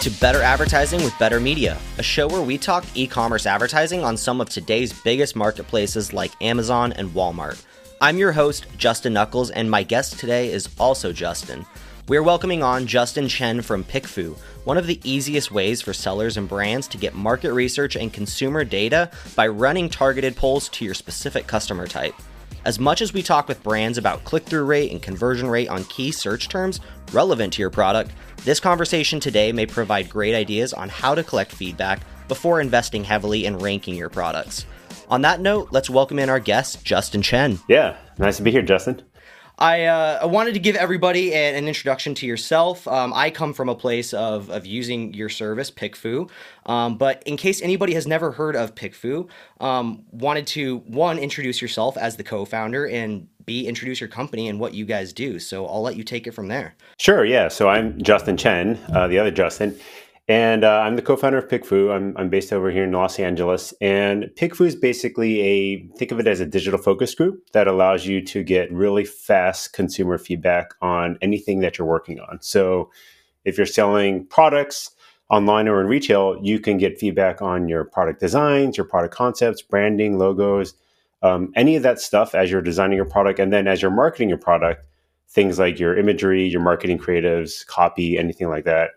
to Better Advertising with BTR Media, a show where we talk e commerce advertising on some of today's biggest marketplaces like Amazon and Walmart. I'm your host, Justin Nuckols, and my guest today is also Justin. We're welcoming on Justin Chen from PickFu, one of the easiest ways for sellers and brands to get market research and consumer data by running targeted polls to your specific customer type. As much as we talk with brands about click through rate and conversion rate on key search terms relevant to your product, this conversation today may provide great ideas on how to collect feedback before investing heavily in ranking your products. On that note, let's welcome in our guest, Justin Chen. Yeah, nice to be here, Justin. I, uh, I wanted to give everybody a, an introduction to yourself. Um, I come from a place of, of using your service, PickFu. Um, but in case anybody has never heard of PickFu, um, wanted to, one, introduce yourself as the co founder and B, introduce your company and what you guys do. So I'll let you take it from there. Sure, yeah. So I'm Justin Chen, uh, the other Justin. And uh, I'm the co-founder of PickFu. I'm, I'm based over here in Los Angeles. And PickFu is basically a, think of it as a digital focus group that allows you to get really fast consumer feedback on anything that you're working on. So if you're selling products online or in retail, you can get feedback on your product designs, your product concepts, branding, logos, um, any of that stuff as you're designing your product. And then as you're marketing your product, things like your imagery, your marketing creatives, copy, anything like that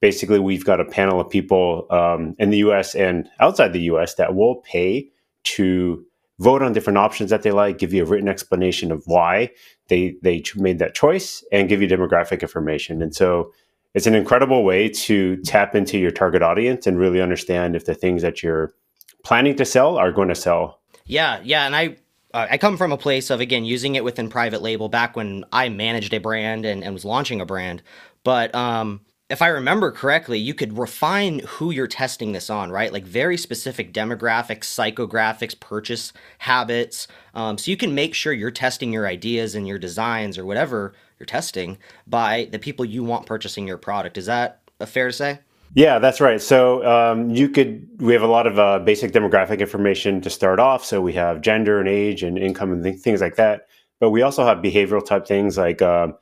basically we've got a panel of people um, in the US and outside the US that will pay to vote on different options that they like, give you a written explanation of why they they made that choice, and give you demographic information. And so it's an incredible way to tap into your target audience and really understand if the things that you're planning to sell are going to sell. Yeah, yeah, and I uh, I come from a place of again using it within private label back when I managed a brand and, and was launching a brand. But um, if I remember correctly, you could refine who you're testing this on, right? Like very specific demographics, psychographics, purchase habits. Um, so you can make sure you're testing your ideas and your designs or whatever you're testing by the people you want purchasing your product. Is that fair to say? Yeah, that's right. So um, you could, we have a lot of uh, basic demographic information to start off. So we have gender and age and income and th- things like that. But we also have behavioral type things like, um,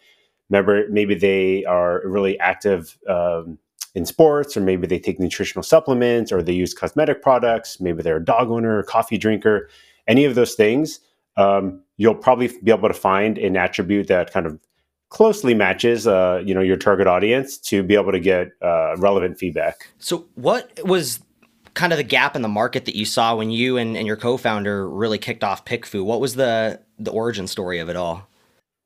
Remember, maybe they are really active um, in sports, or maybe they take nutritional supplements, or they use cosmetic products. Maybe they're a dog owner, a coffee drinker. Any of those things, um, you'll probably be able to find an attribute that kind of closely matches, uh, you know, your target audience to be able to get uh, relevant feedback. So, what was kind of the gap in the market that you saw when you and, and your co-founder really kicked off PickFu? What was the the origin story of it all?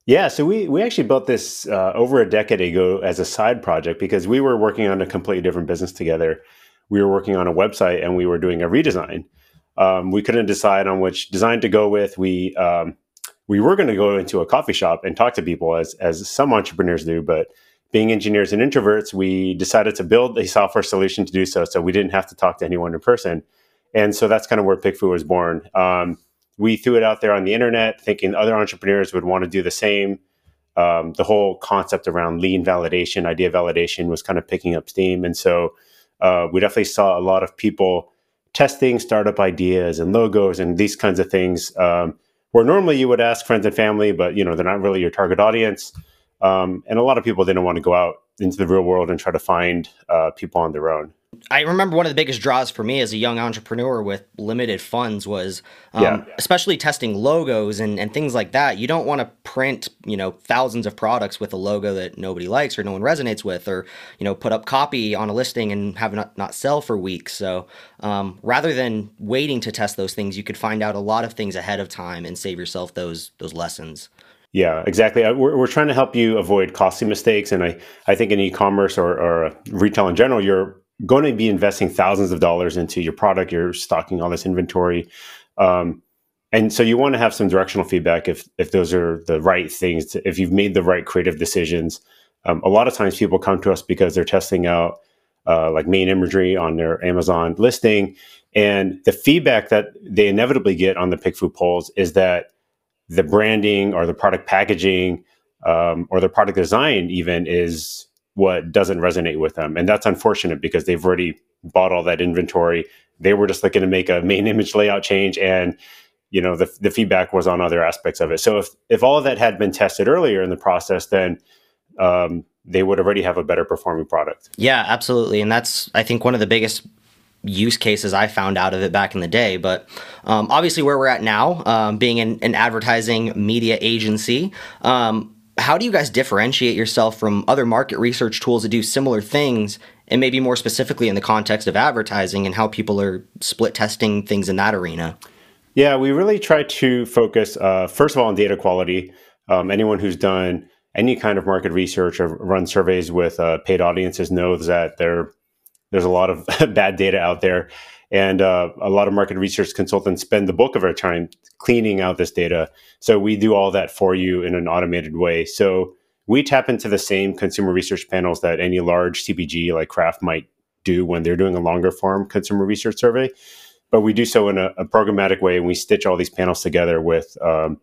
Yeah, so we we actually built this uh, over a decade ago as a side project because we were working on a completely different business together. We were working on a website and we were doing a redesign. Um, we couldn't decide on which design to go with. We um, we were going to go into a coffee shop and talk to people as as some entrepreneurs do, but being engineers and introverts, we decided to build a software solution to do so. So we didn't have to talk to anyone in person, and so that's kind of where PickFu was born. Um, we threw it out there on the internet thinking other entrepreneurs would want to do the same. Um, the whole concept around lean validation, idea validation was kind of picking up steam. And so uh, we definitely saw a lot of people testing startup ideas and logos and these kinds of things um, where normally you would ask friends and family, but you know, they're not really your target audience. Um, and a lot of people didn't want to go out into the real world and try to find uh, people on their own. I remember one of the biggest draws for me as a young entrepreneur with limited funds was, um, yeah. especially testing logos and, and things like that. You don't want to print, you know, thousands of products with a logo that nobody likes or no one resonates with, or you know, put up copy on a listing and have not, not sell for weeks. So um, rather than waiting to test those things, you could find out a lot of things ahead of time and save yourself those those lessons. Yeah, exactly. Uh, we're, we're trying to help you avoid costly mistakes, and I, I think in e-commerce or, or retail in general, you're going to be investing thousands of dollars into your product. You're stocking all this inventory. Um, and so you want to have some directional feedback if if those are the right things, to, if you've made the right creative decisions. Um, a lot of times people come to us because they're testing out uh, like main imagery on their Amazon listing. And the feedback that they inevitably get on the PickFu polls is that the branding or the product packaging um, or the product design even is what doesn't resonate with them. And that's unfortunate because they've already bought all that inventory. They were just looking to make a main image layout change and you know the, the feedback was on other aspects of it. So if if all of that had been tested earlier in the process, then um, they would already have a better performing product. Yeah, absolutely. And that's, I think, one of the biggest use cases I found out of it back in the day. But um, obviously, where we're at now, um, being an, an, advertising media agency, um, how do you guys differentiate yourself from other market research tools that do similar things? And maybe more specifically in the context of advertising and how people are split testing things in that arena? Yeah, we really try to focus, uh, first of all, on data quality. Um, anyone who's done any kind of market research or run surveys with uh, paid audiences knows that there there's a lot of bad data out there, and uh, a lot of market research consultants spend the bulk of our time cleaning out this data. So we do all that for you in an automated way. So we tap into the same consumer research panels that any large CPG like Kraft might do when they're doing a longer form consumer research survey. But we do so in a, a programmatic way, and we stitch all these panels together with um,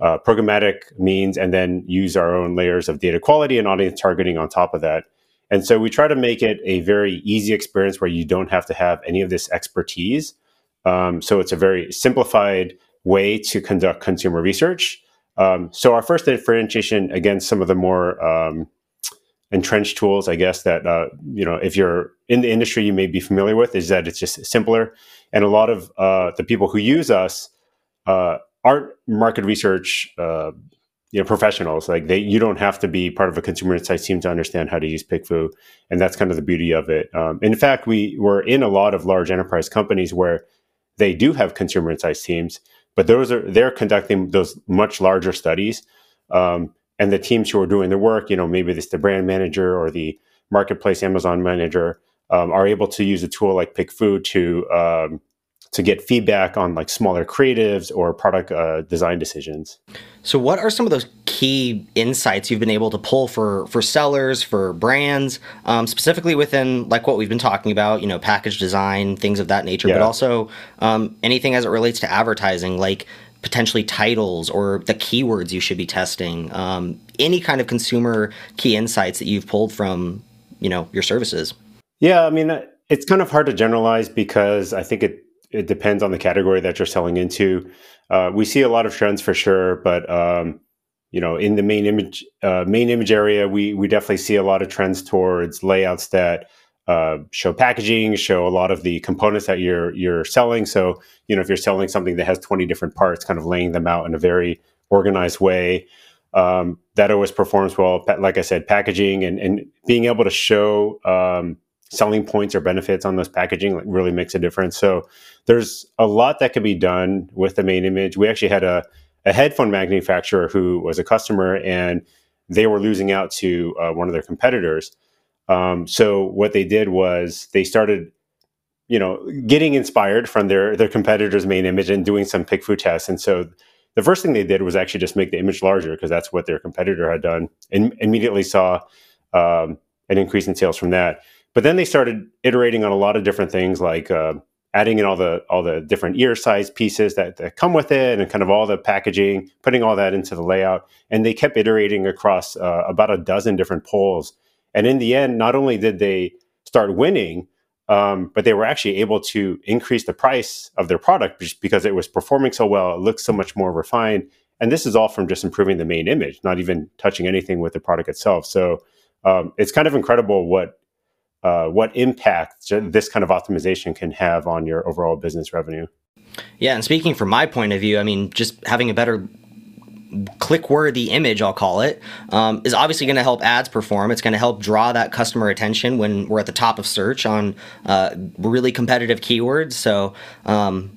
uh, programmatic means and then use our own layers of data quality and audience targeting on top of that. And so we try to make it a very easy experience where you don't have to have any of this expertise. Um, so it's a very simplified way to conduct consumer research. Um, so our first differentiation against some of the more um, entrenched tools, I guess that uh, you know if you're in the industry you may be familiar with, is that it's just simpler. And a lot of uh, the people who use us uh, aren't market research uh, you know professionals like they you don't have to be part of a consumer insights team to understand how to use PickFu, and that's kind of the beauty of it. Um, in fact, we were in a lot of large enterprise companies where they do have consumer insights teams, but those are they're conducting those much larger studies, um, and the teams who are doing the work, you know, maybe it's the brand manager or the marketplace Amazon manager, um, are able to use a tool like PickFu to um, to get feedback on like smaller creatives or product uh, design decisions. So, what are some of those key insights you've been able to pull for for sellers, for brands, um, specifically within like what we've been talking about, you know, package design, things of that nature, yeah. but also um, anything as it relates to advertising, like potentially titles or the keywords you should be testing, um, any kind of consumer key insights that you've pulled from, you know, your services. Yeah, I mean, it's kind of hard to generalize because I think it it depends on the category that you're selling into. Uh, we see a lot of trends for sure, but um, you know, in the main image uh, main image area, we we definitely see a lot of trends towards layouts that uh, show packaging, show a lot of the components that you're you're selling. So you know, if you're selling something that has 20 different parts, kind of laying them out in a very organized way. Um, that always performs well. Like I said, packaging and, and being able to show um, selling points or benefits on those packaging like, really makes a difference. So there's a lot that could be done with the main image. We actually had a, a headphone manufacturer who was a customer and they were losing out to uh, one of their competitors. Um, so what they did was they started, you know, getting inspired from their their competitor's main image and doing some PickFu tests. And so the first thing they did was actually just make the image larger because that's what their competitor had done, and immediately saw um, an increase in sales from that. But then they started iterating on a lot of different things, like uh, adding in all the all the different ear size pieces that, that come with it, and kind of all the packaging, putting all that into the layout. And they kept iterating across uh, about a dozen different polls. And in the end, not only did they start winning, um, but they were actually able to increase the price of their product because it was performing so well. It looked so much more refined. And this is all from just improving the main image, not even touching anything with the product itself. So um, it's kind of incredible what uh, what impact this kind of optimization can have on your overall business revenue. Yeah, and speaking from my point of view, I mean, just having a better click worthy image, I'll call it, um, is obviously going to help ads perform. It's going to help draw that customer attention when we're at the top of search on uh, really competitive keywords. So, um,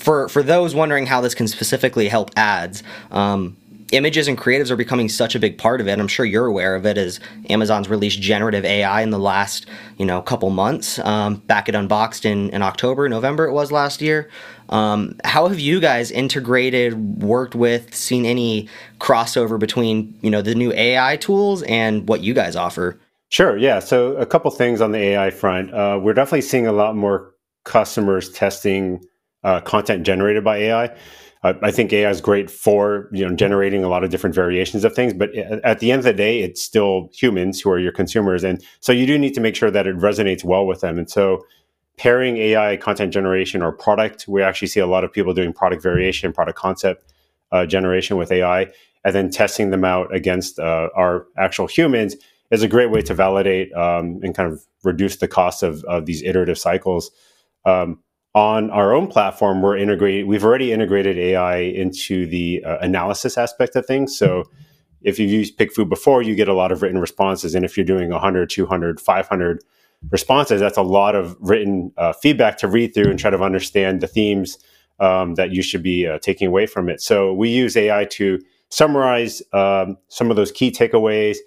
for for those wondering how this can specifically help ads, um, images and creatives are becoming such a big part of it. I'm sure you're aware of it as Amazon's released generative AI in the last, you know, couple months. Um, back at Unboxed in, in October, November it was last year. Um, how have you guys integrated, worked with, seen any crossover between, you know, the new AI tools and what you guys offer? Sure. Yeah. So a couple things on the AI front. Uh, we're definitely seeing a lot more customers testing uh, content generated by AI. I think AI is great for you know generating a lot of different variations of things, but at the end of the day, it's still humans who are your consumers, and so you do need to make sure that it resonates well with them. And so, pairing AI content generation or product, we actually see a lot of people doing product variation, product concept uh, generation with AI, and then testing them out against uh, our actual humans. is a great way to validate um, and kind of reduce the cost of, of these iterative cycles. Um, on our own platform, we're integrated. We've already integrated AI into the uh, analysis aspect of things. So if you've used PickFu before, you get a lot of written responses. And if you're doing 100, 200, 500 responses, that's a lot of written uh, feedback to read through and try to understand the themes um, that you should be uh, taking away from it. So we use AI to summarize um, some of those key takeaways,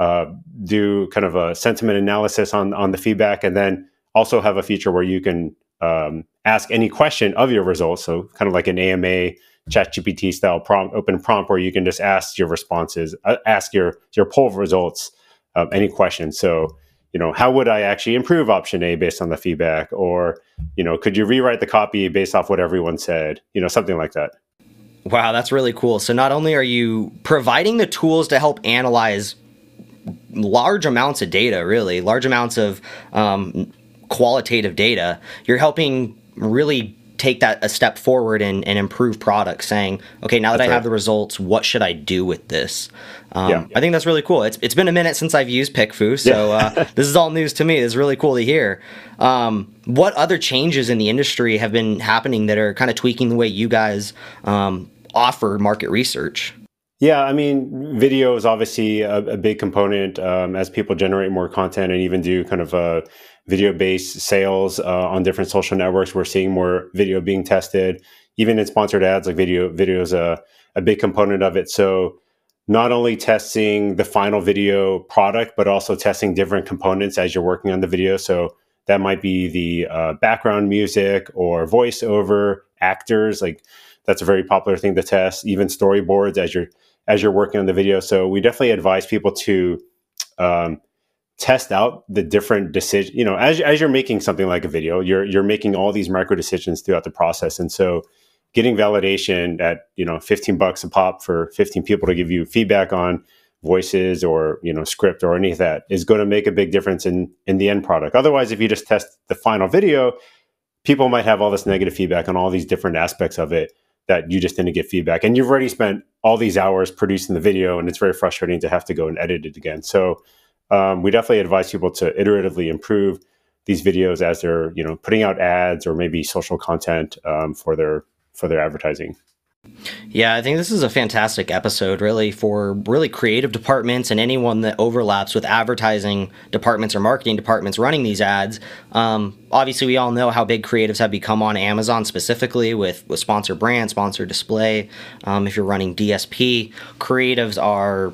uh, do kind of a sentiment analysis on on the feedback, and then also have a feature where you can um, ask any question of your results. So kind of like an AMA ChatGPT style prompt, open prompt, where you can just ask your responses, uh, ask your your poll results, um, any questions. So you know, how would I actually improve option A based on the feedback? Or, you know, could you rewrite the copy based off what everyone said? You know, something like that. Wow, that's really cool. So not only are you providing the tools to help analyze large amounts of data, really large amounts of um, qualitative data, you're helping really take that a step forward and, and improve products saying okay now that that's i right. have the results what should i do with this um, yeah. i think that's really cool it's, it's been a minute since i've used pickfu so yeah. uh, this is all news to me it's really cool to hear um, what other changes in the industry have been happening that are kind of tweaking the way you guys um, offer market research yeah, I mean, video is obviously a, a big component um, as people generate more content and even do kind of a video based sales uh, on different social networks. We're seeing more video being tested, even in sponsored ads. Like video, video is a, a big component of it. So not only testing the final video product, but also testing different components as you're working on the video. So that might be the uh, background music or voiceover actors. Like that's a very popular thing to test. Even storyboards as you're as you're working on the video. So we definitely advise people to um, test out the different decisions. You know, as as you're making something like a video, you're you're making all these micro decisions throughout the process, and so getting validation at you know 15 bucks a pop for 15 people to give you feedback on voices or you know script or any of that is going to make a big difference in in the end product. Otherwise if you just test the final video people might have all this negative feedback on all these different aspects of it that you just didn't get feedback. And you've already spent all these hours producing the video and it's very frustrating to have to go and edit it again. So um, we definitely advise people to iteratively improve these videos as they're you know putting out ads or maybe social content um, for their for their advertising yeah, I think this is a fantastic episode, really, for really creative departments and anyone that overlaps with advertising departments or marketing departments running these ads. Um, obviously, we all know how big creatives have become on Amazon, specifically with with sponsor brand, sponsor display. Um, if you're running DSP, creatives are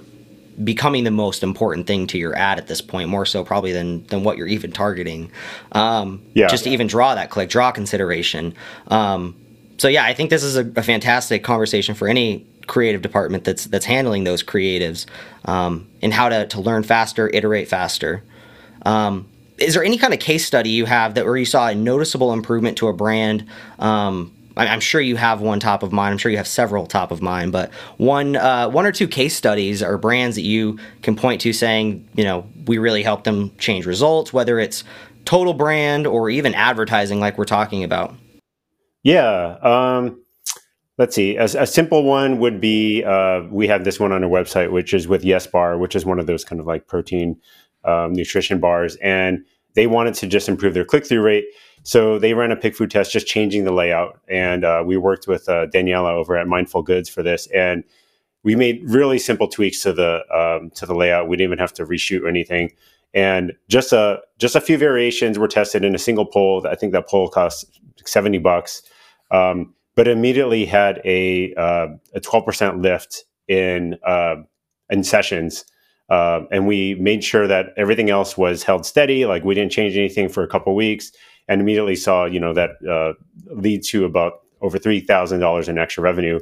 becoming the most important thing to your ad at this point, more so probably than than what you're even targeting. Um, yeah. Just to even draw that click, draw consideration. Um, so yeah, I think this is a, a, fantastic conversation for any creative department that's that's handling those creatives um, and how to to learn faster, iterate faster. Um, is there any kind of case study you have that where you saw a noticeable improvement to a brand? I'm sure you have one top of mind. I'm sure you have several top of mind, but one uh, one or two case studies or brands that you can point to saying, you know, we really helped them change results, whether it's total brand or even advertising, like we're talking about. Yeah. Um, let's see. A, a, simple one would be uh, we have this one on our website, which is with Yes Bar, which is one of those kind of like protein um, nutrition bars, and they wanted to just improve their click through rate. So they ran a PickFu test, just changing the layout. And uh, we worked with uh, Daniela over at Mindful Goods for this, and we made really simple tweaks to the um, to the layout. We didn't even have to reshoot or anything. And just a just a few variations were tested in a single poll. I think that poll cost seventy bucks, um, but immediately had a uh, a twelve percent lift in uh, in sessions. Uh, and we made sure that everything else was held steady. Like we didn't change anything for a couple weeks and immediately saw you know that uh, lead to about over three thousand dollars in extra revenue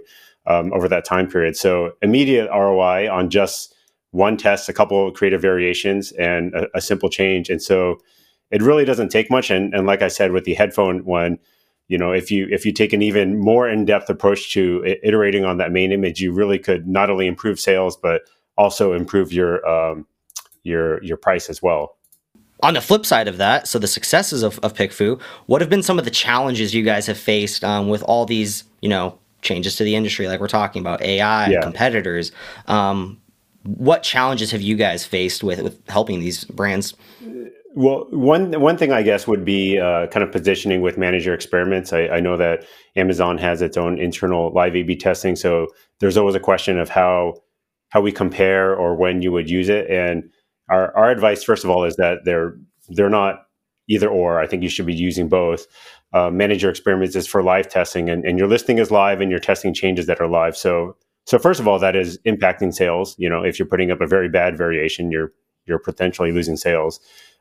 um, over that time period. So immediate ROI on just one test, a couple of creative variations, and a, a, simple change. And so it really doesn't take much. And, and like I said with the headphone one, you know, if you if you take an even more in depth approach to iterating on that main image, you really could not only improve sales but also improve your um, your your price as well on the flip side of that, so the successes of, of PickFu, what have been some of the challenges you guys have faced um, with all these, you know, changes to the industry, like we're talking about AI, yeah. competitors? Um, what challenges have you guys faced with with helping these brands? Well, one one thing I guess would be uh, kind of positioning with Manage Your Experiments. I, I, know that Amazon has its own internal live A/B testing, so there's always a question of how how we compare or when you would use it. And our our advice, first of all, is that they're they're not either or. I think you should be using both. Uh, Manage Your Experiments is for live testing, and, and your listing is live, and you're testing changes that are live. So so first of all, that is impacting sales. You know, if you're putting up a very bad variation, you're you're potentially losing sales.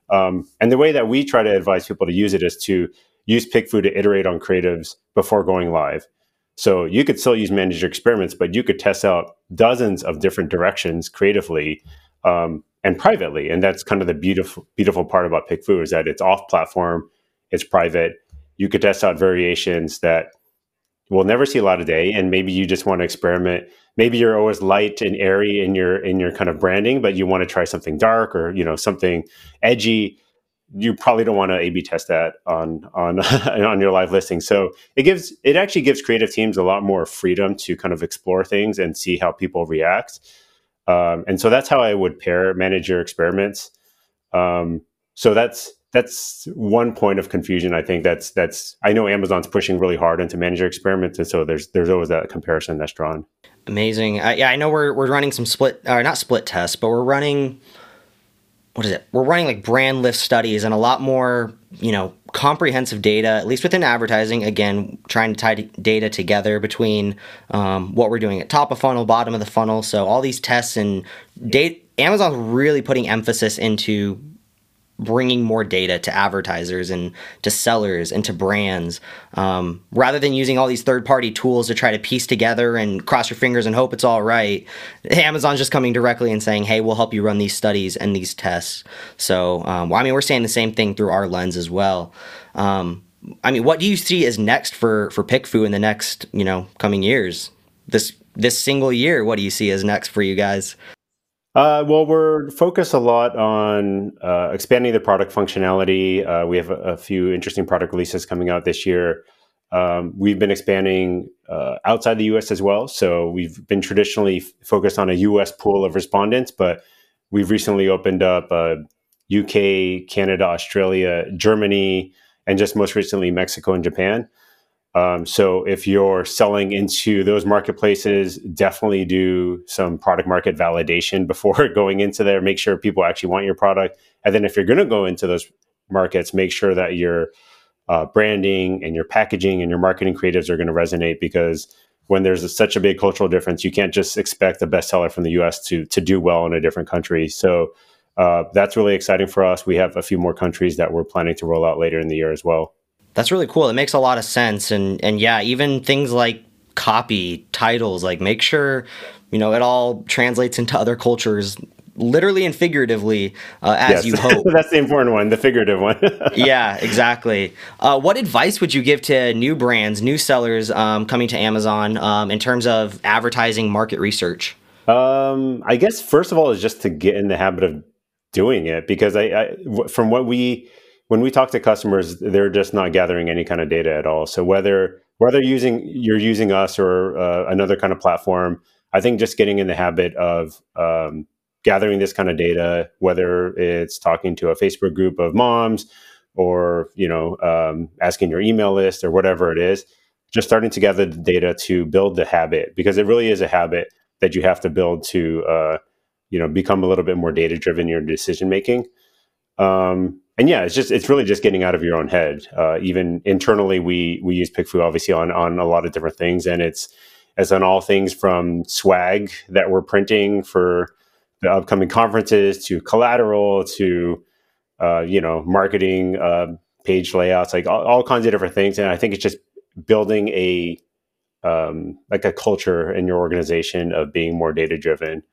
Um, and the way that we try to advise people to use it is to use PickFu to iterate on creatives before going live. So you could still use Manage Your Experiments, but you could test out dozens of different directions creatively um, and privately. And that's kind of the beautiful beautiful part about PickFu is that it's off platform, it's private. You could test out variations that will never see a lot of day and maybe you just want to experiment maybe you're always light and airy in your in your kind of branding but you want to try something dark or you know something edgy you probably don't want to a b test that on on on your live listing so it gives it actually gives creative teams a lot more freedom to kind of explore things and see how people react um, and so that's how i would pair manage your experiments um, so that's that's one point of confusion. I think that's that's I know Amazon's pushing really hard into Manage Your Experiments, and so there's there's always that comparison that's drawn. Amazing. Uh, yeah, I know we're we're running some split or not split tests, but we're running what is it? We're running like brand lift studies and a lot more, you know, comprehensive data, at least within advertising. Again, trying to tie data together between um, what we're doing at top of funnel, bottom of the funnel. So all these tests and data. Amazon's really putting emphasis into bringing more data to advertisers and to sellers and to brands um, rather than using all these third party tools to try to piece together and cross your fingers and hope it's all right amazon's just coming directly and saying hey we'll help you run these studies and these tests. So um, well, i mean we're saying the same thing through our lens as well. Um, i mean what do you see as next for for pickfu in the next you know coming years? This this single year what do you see as next for you guys uh, well, we're focused a lot on uh, expanding the product functionality. Uh, we have a, a, few interesting product releases coming out this year. Um, we've been expanding uh, outside the US as well. So we've been traditionally f- focused on a US pool of respondents, but we've recently opened up UK, uh, Canada, Australia, Germany, and just most recently Mexico and Japan. Um, so if you're selling into those marketplaces, definitely do some product market validation before going into there. Make sure people actually want your product, and then if you're going to go into those markets, make sure that your uh, branding and your packaging and your marketing creatives are going to resonate because when there's a, such a big cultural difference, you can't just expect a bestseller from the U.S. to to do well in a different country. So uh, that's really exciting for us. We have a few more countries that we're planning to roll out later in the year as well. That's really cool. It makes a lot of sense. And and yeah, even things like copy, titles, like make sure, you know, it all translates into other cultures literally and figuratively uh, as yes. you hope. That's the important one, the figurative one. yeah, exactly. Uh, what advice would you give to new brands, new sellers um, coming to Amazon um, in terms of advertising market research? Um, I guess first of all is just to get in the habit of doing it because I, I from what we when we talk to customers, they're just not gathering any kind of data at all. So whether whether using you're using us or uh, another kind of platform, I think just getting in the habit of um, gathering this kind of data, whether it's talking to a Facebook group of moms or you know um, asking your email list or whatever it is, just starting to gather the data to build the habit because it really is a habit that you have to build to uh, you know become a little bit more data driven in your decision making. Um, and yeah, it's just it's really just getting out of your own head. Uh, even internally, we we use PickFu obviously on on a lot of different things, and it's it's on all things from swag that we're printing for the upcoming conferences to collateral to uh, you know marketing uh, page layouts, like all, all, kinds of different things. And I think it's just building a um, like a culture in your organization of being more data driven.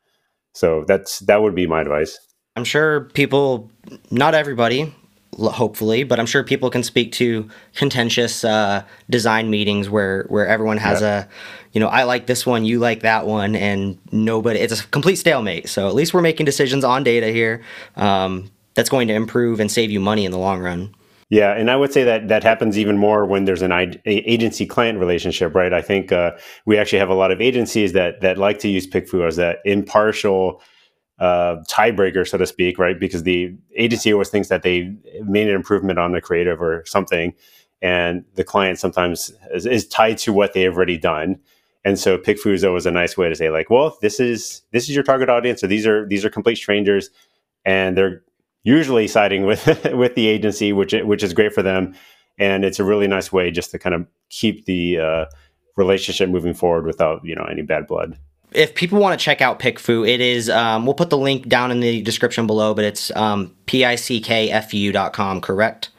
So that's that would be my advice. I'm sure people, not everybody, hopefully, but I'm sure people can speak to contentious uh, design meetings where where everyone has a, you know, I like this one, you like that one, and nobody. It's a complete stalemate. So at least we're making decisions on data here. Um, that's going to improve and save you money in the long run. Yeah, and I would say that that happens even more when there's an agency client relationship, right? I think uh, we actually have a lot of agencies that that like to use PickFu as that impartial uh, tiebreaker, so to speak, right? Because the agency always thinks that they made an improvement on the creative or something, and the client sometimes is, is tied to what they have already done. And so PickFu is always a nice way to say, like, well, this is this is your target audience, so these are these are complete strangers, and they're usually siding with with the agency, which which is great for them, and it's a really nice way just to kind of keep the uh, relationship moving forward without you know any bad blood if people want to check out PickFu, it is, um, we'll put the link down in the description below, but it's um, pickfu.com, correct?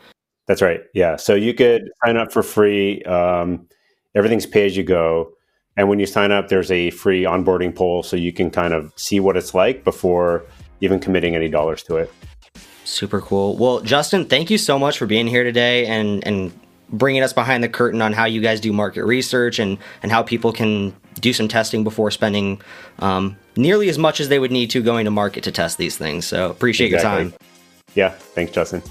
That's right. Yeah. So you could sign up for free. Um, everything's pay as you go. And when you sign up, there's a free onboarding poll so you can kind of see what it's like before even committing any dollars to it. Super cool. Well, Justin, thank you so much for being here today and, and bringing us behind the curtain on how you guys do market research and, and how people can do some testing before spending um, nearly as much as they would need to going to market to test these things. So appreciate exactly. your time. Yeah. Thanks, Justin.